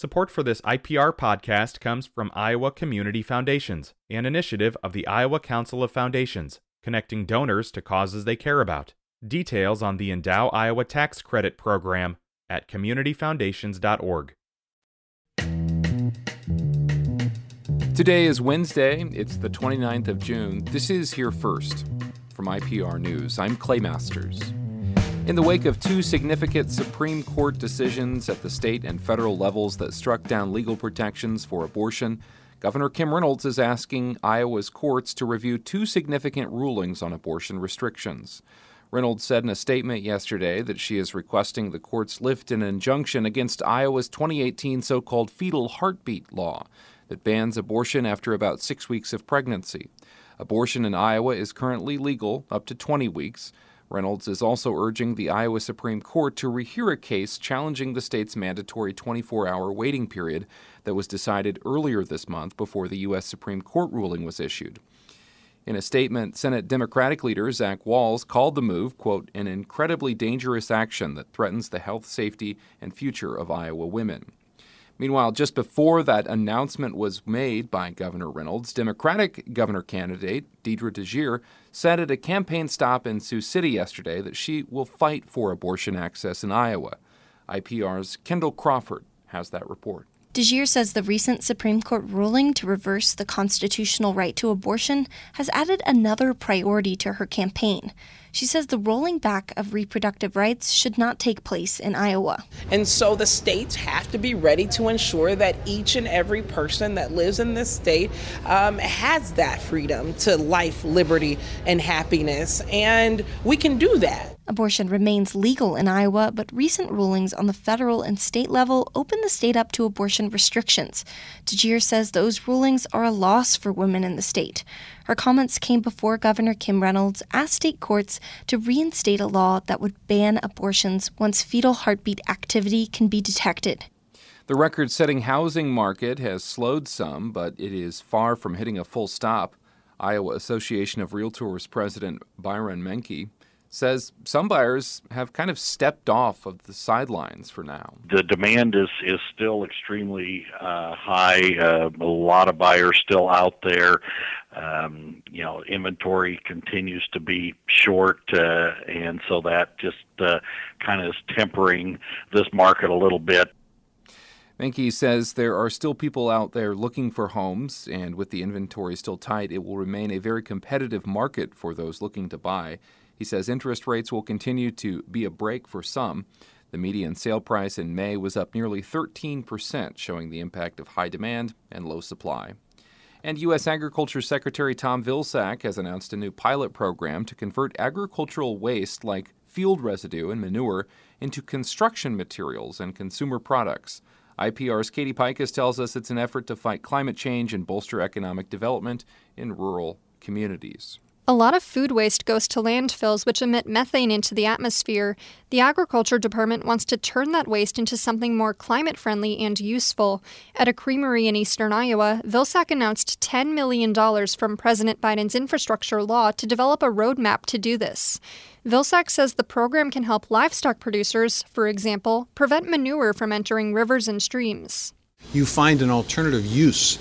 Support for this IPR podcast comes from Iowa Community Foundations, an initiative of the Iowa Council of Foundations, connecting donors to causes they care about. Details on the Endow Iowa Tax Credit Program at communityfoundations.org. Today is Wednesday. It's the 29th of June. This is Here First from IPR News. I'm Clay Masters. In the wake of two significant Supreme Court decisions at the state and federal levels that struck down legal protections for abortion, Governor Kim Reynolds is asking Iowa's courts to review two significant rulings on abortion restrictions. Reynolds said in a statement yesterday that she is requesting the courts lift an injunction against Iowa's 2018 so called fetal heartbeat law that bans abortion after about six weeks of pregnancy. Abortion in Iowa is currently legal up to 20 weeks. Reynolds is also urging the Iowa Supreme Court to rehear a case challenging the state's mandatory 24 hour waiting period that was decided earlier this month before the U.S. Supreme Court ruling was issued. In a statement, Senate Democratic leader Zach Wahls called the move, quote, an incredibly dangerous action that threatens the health, safety, and future of Iowa women. Meanwhile, just before that announcement was made by Governor Reynolds, Democratic governor candidate Deidre DeJear said at a campaign stop in Sioux City yesterday that she will fight for abortion access in Iowa. IPR's Kendall Crawford has that report. DeJear says the recent Supreme Court ruling to reverse the constitutional right to abortion has added another priority to her campaign. She says the rolling back of reproductive rights should not take place in Iowa. And so the states have to be ready to ensure that each and every person that lives in this state um, has that freedom to life, liberty, and happiness. And we can do that. Abortion remains legal in Iowa, but recent rulings on the federal and state level open the state up to abortion restrictions. DeJear says those rulings are a loss for women in the state. Her comments came before Governor Kim Reynolds asked state courts to reinstate a law that would ban abortions once fetal heartbeat activity can be detected. The record setting housing market has slowed some, but it is far from hitting a full stop. Iowa Association of Realtors President Byron Menke says some buyers have kind of stepped off of the sidelines for now. The demand is is still extremely uh, high. Uh, a lot of buyers still out there. Um, you know, inventory continues to be short, uh, and so that just uh, kind of is tempering this market a little bit. Menke says there are still people out there looking for homes, and with the inventory still tight, it will remain a very competitive market for those looking to buy. He says interest rates will continue to be a break for some. The median sale price in May was up nearly 13%, showing the impact of high demand and low supply. And U.S. Agriculture Secretary Tom Vilsack has announced a new pilot program to convert agricultural waste like field residue and manure into construction materials and consumer products. IPR's Katie Peikes tells us it's an effort to fight climate change and bolster economic development in rural communities. A lot of food waste goes to landfills, which emit methane into the atmosphere. The Agriculture Department wants to turn that waste into something more climate friendly and useful. At a creamery in eastern Iowa, Vilsack announced $10 million from President Biden's infrastructure law to develop a roadmap to do this. Vilsack says the program can help livestock producers, for example, prevent manure from entering rivers and streams. You find an alternative use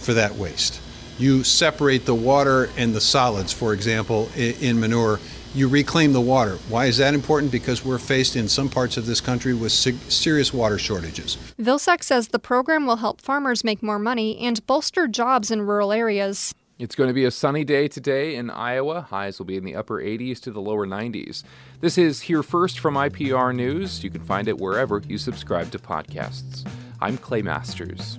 for that waste you separate the water and the solids, for example, in manure. You reclaim the water. Why is that important? Because we're faced in some parts of this country with serious water shortages. Vilsack says the program will help farmers make more money and bolster jobs in rural areas. It's going to be a sunny day today in Iowa. Highs will be in the upper 80s to the lower 90s. This is Here First from IPR News. You can find it wherever you subscribe to podcasts. I'm Clay Masters.